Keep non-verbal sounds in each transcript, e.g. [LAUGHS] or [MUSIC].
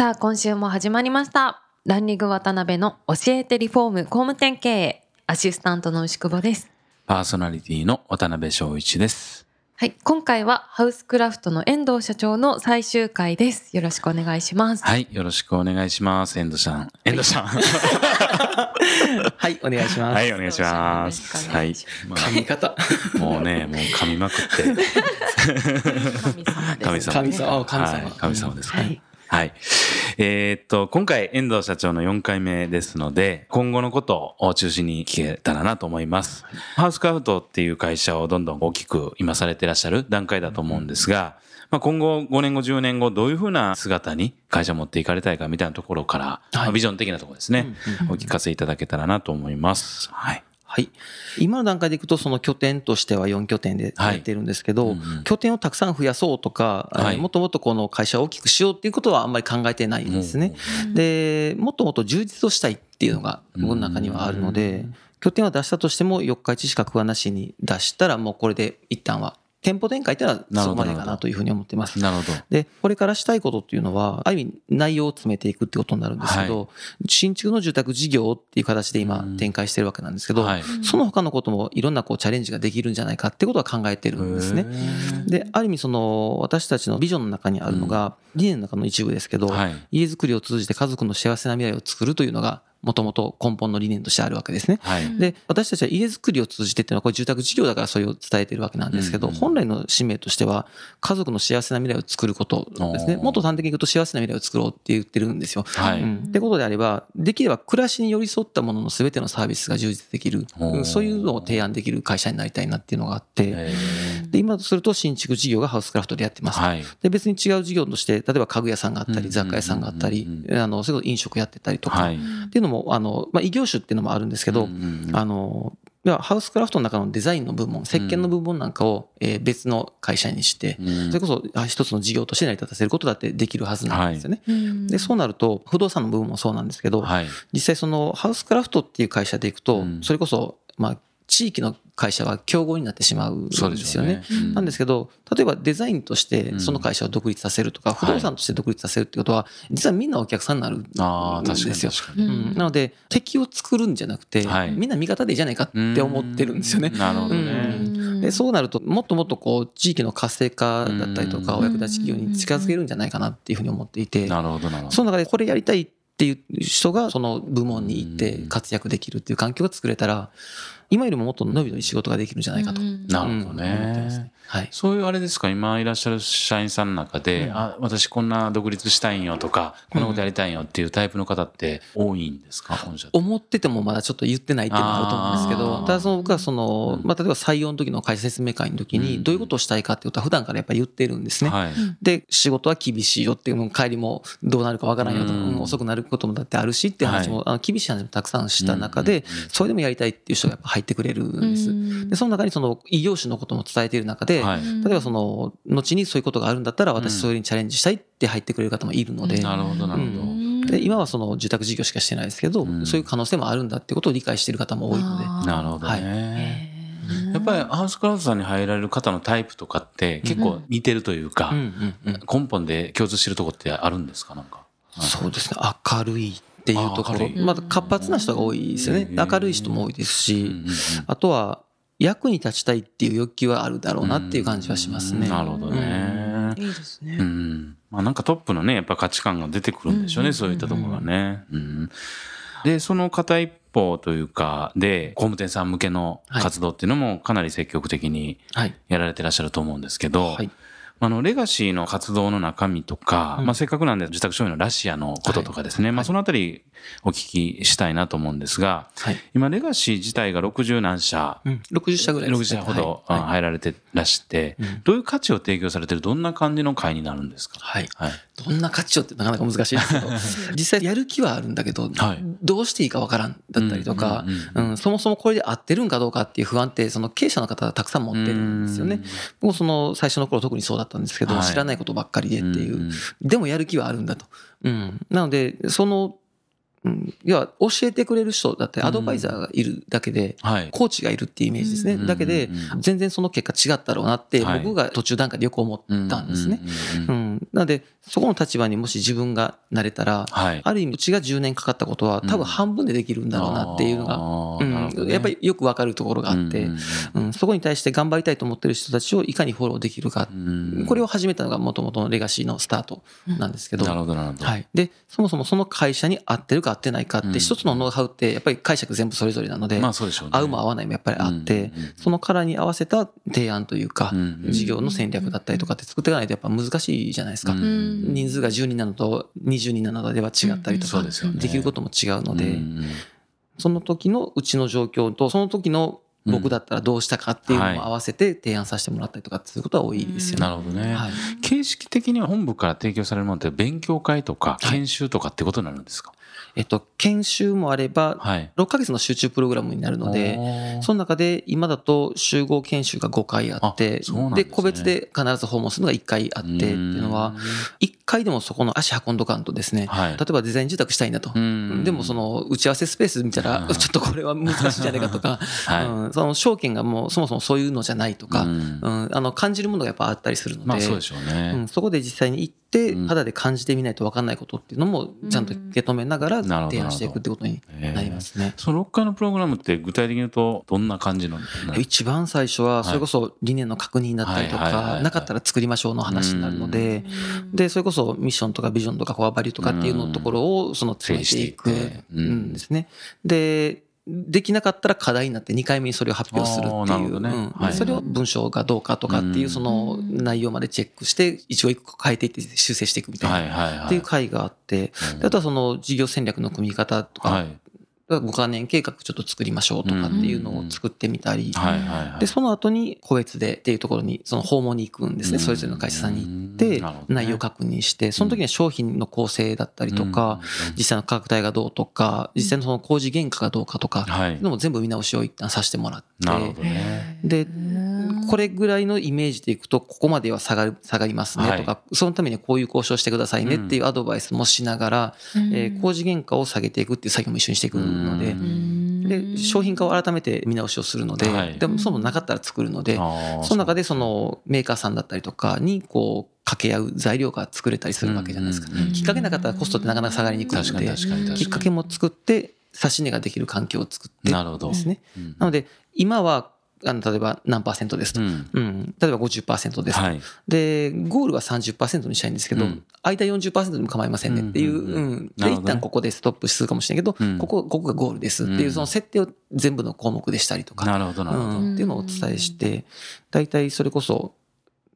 さあ今週も始まりましたランニング渡辺の教えてリフォーム工務店経営アシスタントの牛久保ですパーソナリティの渡辺翔一です。はい今回はハウスクラフトの遠藤社長の最終回ですよろしくお願いしますはい、よろしくお願いします。遠藤さん。遠藤さん。はい、お願いします。はい、お願いします。はい。ま噛み方。あ、もうね、もう噛みまくって。[LAUGHS] 神様です神様。神様あ神様はい神様ですか。はいはい。えーっと、今回、遠藤社長の4回目ですので、今後のことを中心に聞けたらなと思います。ハウスクラフトっていう会社をどんどん大きく今されてらっしゃる段階だと思うんですが、まあ、今後5年後、10年後、どういうふうな姿に会社を持っていかれたいかみたいなところから、まあビジョン的なところですね、お聞かせいただけたらなと思います。はい。はい。今の段階でいくと、その拠点としては4拠点でやってるんですけど、はいうんうん。拠点をたくさん増やそうとか、はい。もっともっとこの会社を大きくしようっていうことはあんまり考えてないんですね。で、もっともっと充実をしたいっていうのが僕の中にはあるので、拠点は出したとしても4日1資格はなしに出したらもうこれで一旦は店舗展開っていうのはそこまでかなというふうに思ってます。なるほど。で、これからしたいことっていうのは、ある意味内容を詰めていくってことになるんですけど、新築の住宅事業っていう形で今うん展開してるわけなんですけど、はい。その他のこともいろんなこうチャレンジができるんじゃないかってことは考えてるんですね。で、ある意味その私たちのビジョンの中にあるのが、理念の中の一部ですけど、はい。家づくりを通じて家族の幸せな未来を作るというのが、もともと根本の理念としてあるわけですね。はい。で、私たちは家づくりを通じてっていうのは、これ住宅事業だからそれを伝えてるわけなんですけど、うんうん本来の使命としては、家族の幸せな未来を作ることですね。もっと端的に言うと幸せな未来を作ろうって言ってるんですよ。はい。うん、ってことであれば、できれば暮らしに寄り添ったものの全てのサービスが充実できる、そういうのを提案できる会社になりたいなっていうのがあって、えで今とすると新築事業がハウスクラフトでやってます。ーはい。で別に違う事業として、例えば家具屋さんがあったり、雑貨屋さんがあったり、あの、それこそ飲食やってたりとか、はい。っていうのも、あの、まあ、異業種っていうのもあるんですけど、うんうんうん。あの、ハウスクラフトの中のデザインの部門、石鹸の部門なんかを、えー別の会社にして、うん。それこそあ一つの事業として成り立たせることだってできるはずなんですよね。で、そうなると、不動産の部分もそうなんですけど、はい。実際そのハウスクラフトっていう会社でいくと、うん。それこそ、まあ、地域の会社は競合になってしまうんそうでですよねね。。うんなんですけど、例えばデザインとしてうんその会社を独立させるとか、不動産として独立させるってことは、実はみんなお客さんになるんですよ。うんなので、敵を作るんじゃなくて、はいみんな味方でいいじゃないかって思ってるんですよね。なるほどね。でそうなると、もっともっとこう、地域の活性化だったりとか、うんお役立ち企業に近づけるんじゃないかなっていうふうに思っていて、なるほど、なるほど。その中でこれやりたいっていう人が、その部門に行って活躍できるっていう環境が作れたら、今よりももっと伸び伸び仕事ができるんじゃないかと。なるほどうん。思ってますね。はい。そういうあれですか、今いらっしゃる社員さんの中で、うん。あ、私こんな独立したいんよとか、こんなことやりたいんよっていうタイプの方って多いんですか、本社って。思っててもまだちょっと言ってないっていうのがあると思うんですけあど、ー。ただその僕はそのう、ん。まあ例えば採用の時の会社説明会の時うん。に、どういうことをしたいかっていうことは普段からやっぱり言ってるんですね。はい。で、仕事は厳しいよっていうのも帰りもどうなるかわからんよと、うんうん。遅くなることもだってあるしっていう話も、あの厳しい話もたくさんした中で、それでもやりたいっていう人がやっぱ入ってくれるんです。で、その中にその異業種のことも伝えている中で、はい。例えばその、後にそういうことがあるんだったら私それにチャレンジしたいって入ってくれる方もいるので、なるほど、なるほど。で今はその住宅事業しかしてないですけど、うん。そういう可能性もあるんだってことを理解している方も多いので、なるほどね。やっぱりハウスクラフトさんに入られる方のタイプとかって結構似てるというかうん根本で共通してるとこってあるんですか？なんか。そうですね。明るいっていうところまだ活発な人が多いですよねうん明るい人も多いですし、あとは役に立ちたいっていう欲求はあるだろうなっていう感じはしますね。なるほどね。いいですねうん。まあなんかトップのね、やっぱ価値観が出てくるんでしょうね、うんそういったところがね。うん。で、その片一方というか、で、工務店さん向けの活動っていうのもかなり積極的にはい。やられてらっしゃると思うんですけど、はい。あの、レガシーの活動の中身とか、うんまあ、せっかくなんで受託商品のラシアのこととかですね、まあ、そのあたりお聞きしたいなと思うんですが、はい。今、レガシー自体が60何社、うん、60社ぐらいです60ね。社ほどあはい。入られてらして、うんどういう価値を提供されてる、どんな感じの会になるんですか？はい。はい。どんな価値をってなかなか難しいですけど、[LAUGHS] 実際やる気はあるんだけど、はいどうしていいかわからんだったりとかうんうんうん、うんそもそもこれで合ってるんかどうかっていう不安って、その経営者の方がたくさん持ってるんですよね。もうその最初の頃特にそうだったんですけど、はい知らないことばっかりでっていう。んんでもやる気はあるんだと。うん。なので、その、うん、要は教えてくれる人だったり、アドバイザーがいるだけで、はい。コーチがいるっていうイメージですね。うんだけで全然その結果違ったろうなって、はい僕が途中段階でよく思ったんですね。うん。なので、そこの立場にもし自分がなれたら、はい。ある意味、うちが10年かかったことは、多分半分でできるんだろうなっていうのが、うん。ねやっぱりよくわかるところがあってうん、うんうん、そこに対して頑張りたいと思ってる人たちをいかにフォローできるかう。んこれを始めたのがもともとのレガシーのスタートなんですけど、なるほど、なるほど。はい。で、そもそもその会社に合ってるか合ってないかっうんて、一つのノウハウって、やっぱり解釈全部それぞれなので、まあそうでしょうね。合うも合わないもやっぱりあってそのカラーに合わせた提案というか事業の戦略だったりとかって作っていかないとやっぱ難しいじゃないですか。うん。人数が10人なのと20人なのでは違ったりとかで、きることも違うので、その時のうちの状況と、その時の僕だったらどうしたかっていうのも合わせて提案させてもらったりとかっていうことは多いですよね。なるほどね。はい。形式的には本部から提供されるものって勉強会とかはい研修とかってことになるんですか？えっと、研修もあれば、はい。6ヶ月の集中プログラムになるので、その中で今だと集合研修が5回あってで個別で必ず訪問するのが1回あってっていうのは、1回でもそこの足運んどかんとですね、はい。例えばデザイン住宅したいんだと。うん。でもその打ち合わせスペース見たら、うんちょっとこれは難しいんじゃないかとか、[LAUGHS] はい。うんその証券がもうそもそもそういうのじゃないとか、ううん。んあの感じるものがやっぱあったりするので、まあそうでしょううねん。そこで実際に行っ肌で感じてみないと分かんないことっていうのもちゃんと受け止めながら提案していくってことになりますね。その6回のプログラムって具体的に言うとどんな感じの一番最初はそれこそ理念の確認だったりとかなかったら作りましょうの話になるのででそれこそミッションとかビジョンとかコアバリューとかっていうのところをその詰めていくんですね。でできなかったら課題になって2回目にそれを発表するっていう、ね。うん。はいそれを文章がどうかとかっていううん。その内容までチェックして一応一個変えていって修正していくみたいな。っていう会があって、あとはその事業戦略の組み方とか、はい。5カ年計画ちょっと作りましょうとかっていうのを作ってみたり、はいはいはい。で、その後に個別でっていうところに、その訪問に行くんですね。それぞれの会社さんに行って内容確認して、その時には商品の構成だったりとか、実際の価格帯がどうとか、実際のその工事原価がどうかとか、はい。そういうのも全部見直しを一旦させてもらって、なるほどね。で、これぐらいのイメージでいくと、ここまでは下がる、下がりますねとか、そのためにはこういう交渉してくださいねっていうアドバイスもしながら、えー工事原価を下げていくっていう作業も一緒にしていくので、で、商品化を改めて見直しをするので、はいでもそのなかったら作るので、その中でそのメーカーさんだったりとかにこう掛け合う材料が作れたりするわけじゃないですか。うんうんうんきっかけなかったらコストってなかなか下がりにくいので。きっかけも作って、差し値ができる環境を作ってなるほどですね。うんなので、今は、あの、例えば何パーセントですと。うんうん。例えば50%ですと。はい。で、ゴールは30%にしたいんですけど、うん間40%でも構いませんねっていう、うんうん。で、一旦ここでストップするかもしれないけど、うんここ、ここがゴールですっていうう、んその設定を全部の項目でしたりとか、なるほどなるほど。うん、っていうのをお伝えして、大体それこそ、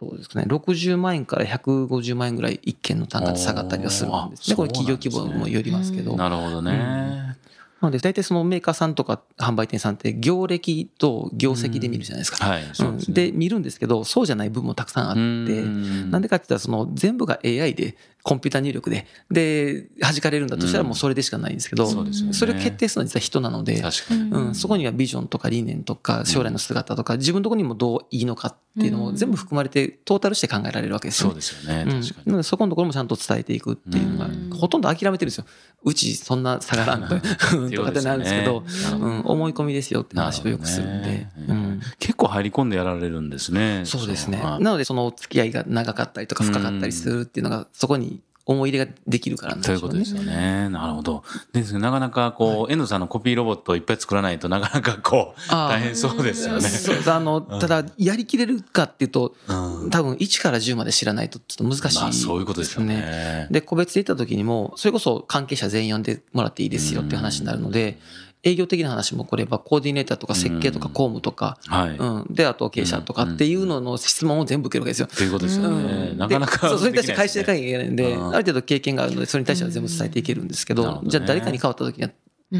どうですかね、60万円から150万円ぐらい一件の単価で下がったりはするんですね。これ企業規模にもよりますけど。なるほどね。なので、大体そのメーカーさんとか販売店さんって業歴と業績で見るじゃないですか。はい。ですね。で、見るんですけど、そうじゃない部分もたくさんあって、うんなんでかって言ったら、その全部が AI で、コンピュータ入力で、で、弾かれるんだとしたらもうそれでしかないんですけど、そうですよねそれを決定するのは実は人なので。うん、そこにはビジョンとか理念とか将来の姿とか自分のところにもどういいのかっていうのも全部含まれてトータルして考えられるわけですよそうね。ですよね。うん確かなのでそこのところもちゃんと伝えていくっていうのがうんほとんど諦めてるんですよ。うちそんな下がらんとに。[LAUGHS] とかってなるんですけど、うん、思い込みですよって話をよくするんで。うん結構入り込んでやられるんですね。そうですね。はいなのでその付き合いが長かったりとか深かったりするっていうのがそこに思い入れができるからなんというでしょうね。ことですよね。なるほど。ですなかなかこう、遠藤さんのコピーロボットをいっぱい作らないとなかなかこう、大変そうですよね。そうあの、ただ、やりきれるかっていうと、うん多分1から10まで知らないとちょっと難しい、まあそういうことですよね。で、個別で行った時にも、それこそ関係者全員呼んでもらっていいですよっていう話になるので、営業的な話も来ればコーディネーターとか設計とか公務とか、はい。うん、であと経営者とかっていうのの質問を全部受けるわけですよ。ということですよね。うん。なかなかでそうそれに対して回収でかでなきゃいけないんで、うん。ある程度経験があるのでそれに対しては全部伝えていけるんですけど,、じゃあ誰かに変わった時には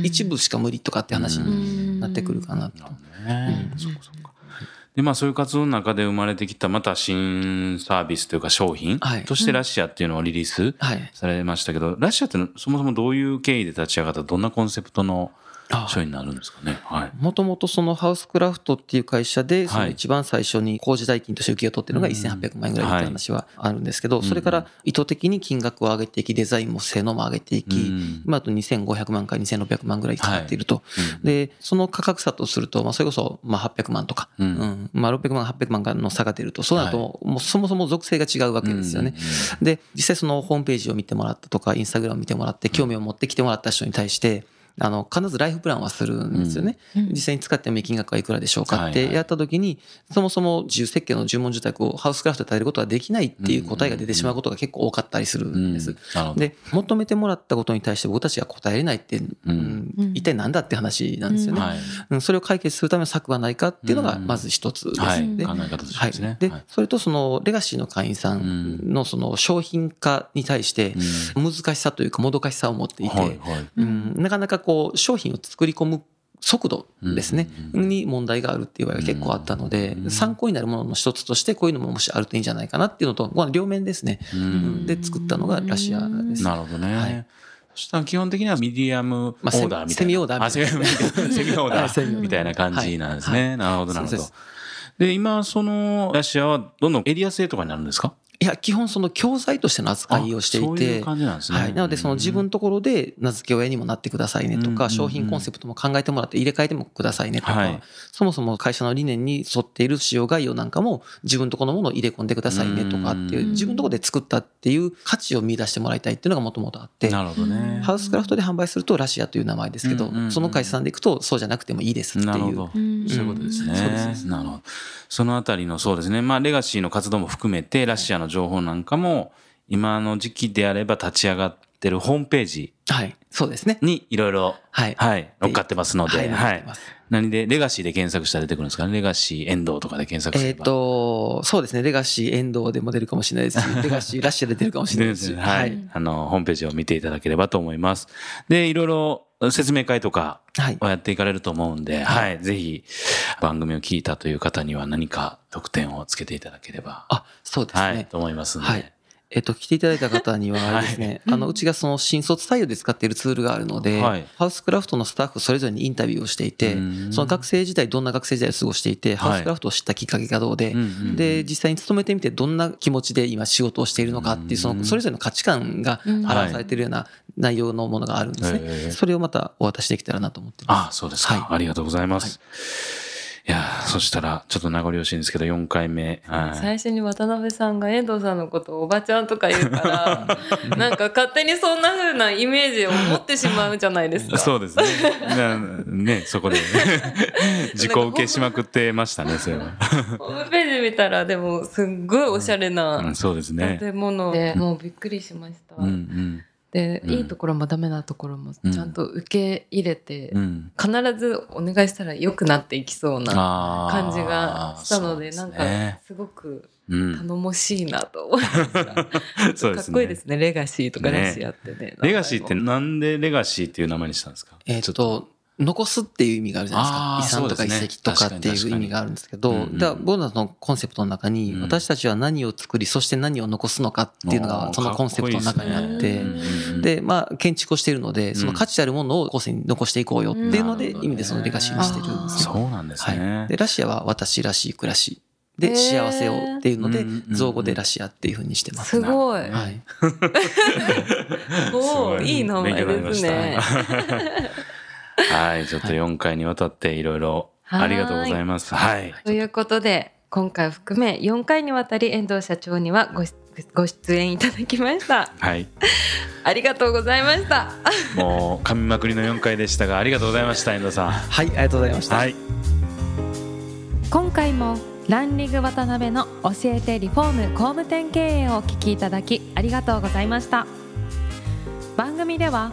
一部しか無理とかって話うになってくるかなと。そうかそうか。でまあそういう活動の中で生まれてきたまた新サービスというか商品はい。としてラッシアっていうのをリリースはい、されましたけど、ラッシアってそもそもどういう経緯で立ち上がった？どんなコンセプトの商品になるんですかね。はい。もともとそのハウスクラフトっていう会社で、い。その一番最初に工事代金として受けを取ってるのが1800万円ぐらいって話はあるんですけど、それから意図的に金額を上げていき、デザインも性能も上げていきうん、今だと2500万から2600万ぐらい使っていると。で、その価格差とすると、まあそれこそまあ800万とか、ううん。ん、まあ600万、800万からの差が出ると、そうなると、もうそもそも属性が違うわけですよね。で、実際そのホームページを見てもらったとか、インスタグラムを見てもらって、興味を持ってきてもらった人に対して、あの、必ずライフプランはするんですよね。実際に使っても金額はいくらでしょうかってやった時に、そもそも自由設計の注文住宅をハウスクラフトで建てることができないっていう答えが出てしまうことが結構多かったりするんです。で、求めてもらったことに対して僕たちが答えれないって、うん一体何だって話なんですよね。はい。うんそれを解決するための策はないかっていうのがまず一つです。はい。で考え方としてはいですね。ではい、それとそのレガシーの会員さんのその商品化に対して難しさというかもどかしさを持っていて、なかなかこう商品を作り込む速度ですね、に問題があるっていう場合が結構あったので、参考になるものの一つとしてこういうのももしあるといいんじゃないかなっていうのと、両面ですね、うん。で作ったのがラシアです。なるほどね。はい。そしたら基本的にはミディアムオーダーみたいな。セミオーダー。あセミセミオーダはいセミオーダー。[LAUGHS] ーみたいな感じなんですね。はい。なるほど、なるほど。で、今、そのラシアはどんどんエリア制とかになるんですか？いや、基本その教材としての扱いをしていて、あそういう感じなんですねはい。なので、その自分のところで名付け親にもなってくださいねとか、商品コンセプトも考えてもらって入れ替えてもくださいねとかはい、そもそも会社の理念に沿っている使用概要なんかも自分のところのものを入れ込んでくださいねとかっていうう、ん自分のところで作ったっていう価値を見出してもらいたいっていうのがもともとあって、なるほどね。ハウスクラフトで販売するとラシアという名前ですけどその会社さんでいくとそうじゃなくてもいいですっていう。なるほど。そういうことですね。そうですなるほど。そのあたりのそうですね。まあ、レガシーの活動も含めて、ラシアの情報なんかも、今の時期であれば立ち上がってるホームページはい。そうですね。にいろいろ、はい。はい、乗っかってますので、はい乗っかってます何で、レガシーで検索したら出てくるんですかね？レガシー、エンドウとかで検索すえっ、れば。と、そうですね。レガシー、エンドウでも [LAUGHS] 出るかもしれないですし、レガシー、ラッシャーで出るかもしれないですし。はい、あの、ホームページを見ていただければと思います。で、いろいろ説明会とかはい。をやっていかれると思うんで、はい、ぜひ番組を聞いたという方には何か特典をつけていただければ、あ、そうですね。はい、と思いますんで。はい。えっと、来ていただいた方にはですね、あの、うちがその新卒採用で使っているツールがあるので、はい。ハウスクラフトのスタッフそれぞれにインタビューをしていてうん、その学生時代どんな学生時代を過ごしていて、ハウスクラフトを知ったきっかけがどうでで、実際に勤めてみてどんな気持ちで今仕事をしているのかっていう、その、それぞれの価値観が表されているような内容のものがあるんですね。それをまたお渡しできたらなと思ってます。あそうですか、はい。ありがとうございます。い、やーそしたら、ちょっと名残惜しいんですけど、4回目。はい最初に渡辺さんが遠藤さんのことをおばちゃんとか言うから [LAUGHS] なんか勝手にそんな風なイメージを持ってしまうじゃないですか。そうですね。なね、そこで自己受けしまくってましたね、それは。ホームページ見たらでもすっごいおしゃれうんなそうですね。建物で、もうびっくりしました。うんうんで、うん。いいところもダメなところもちゃんと受け入れて、うん。必ずお願いしたら良くなっていきそうな感じがしたのでそうなんかね。すごくうん。頼もしいなと思いました。[LAUGHS] かっこいいですね。レガシーとかね。ラシアってね。レガシーってなんでレガシーっていう名前にしたんですか？えっちょと、残すっていう意味があるじゃないですか。遺産とか遺跡とかっていう意味があるんですけど、確かに確かにだから僕らのコンセプトの中に、うん私たちは何を作り、そして何を残すのかっていうのが、そのコンセプトの中にあって、で、まあ、建築をしているので、その価値あるものを後世に残していこうよっていうので、うん意味でそのレガシーにしてるんですよ。そうなんですはねい。。で、ラシアは私らしい暮らし。で、幸せをっていうので造語でラシアっていうふうにしてます。すごい。はい。[LAUGHS] おー [LAUGHS] いい名前ですね。はい、ちょっと4回にわたっていろいろありがとうございます。はい。ということで今回を含め4回にわたり遠藤社長にはごしご出演いただきました。はい。[LAUGHS] ありがとうございました。もう、噛みまくりの4回でしたが、ありがとうございました、遠藤さん。はい、ありがとうございました。はい。今回もランリング渡辺の教えてリフォーム工務店経営をお聞きいただきありがとうございました番組では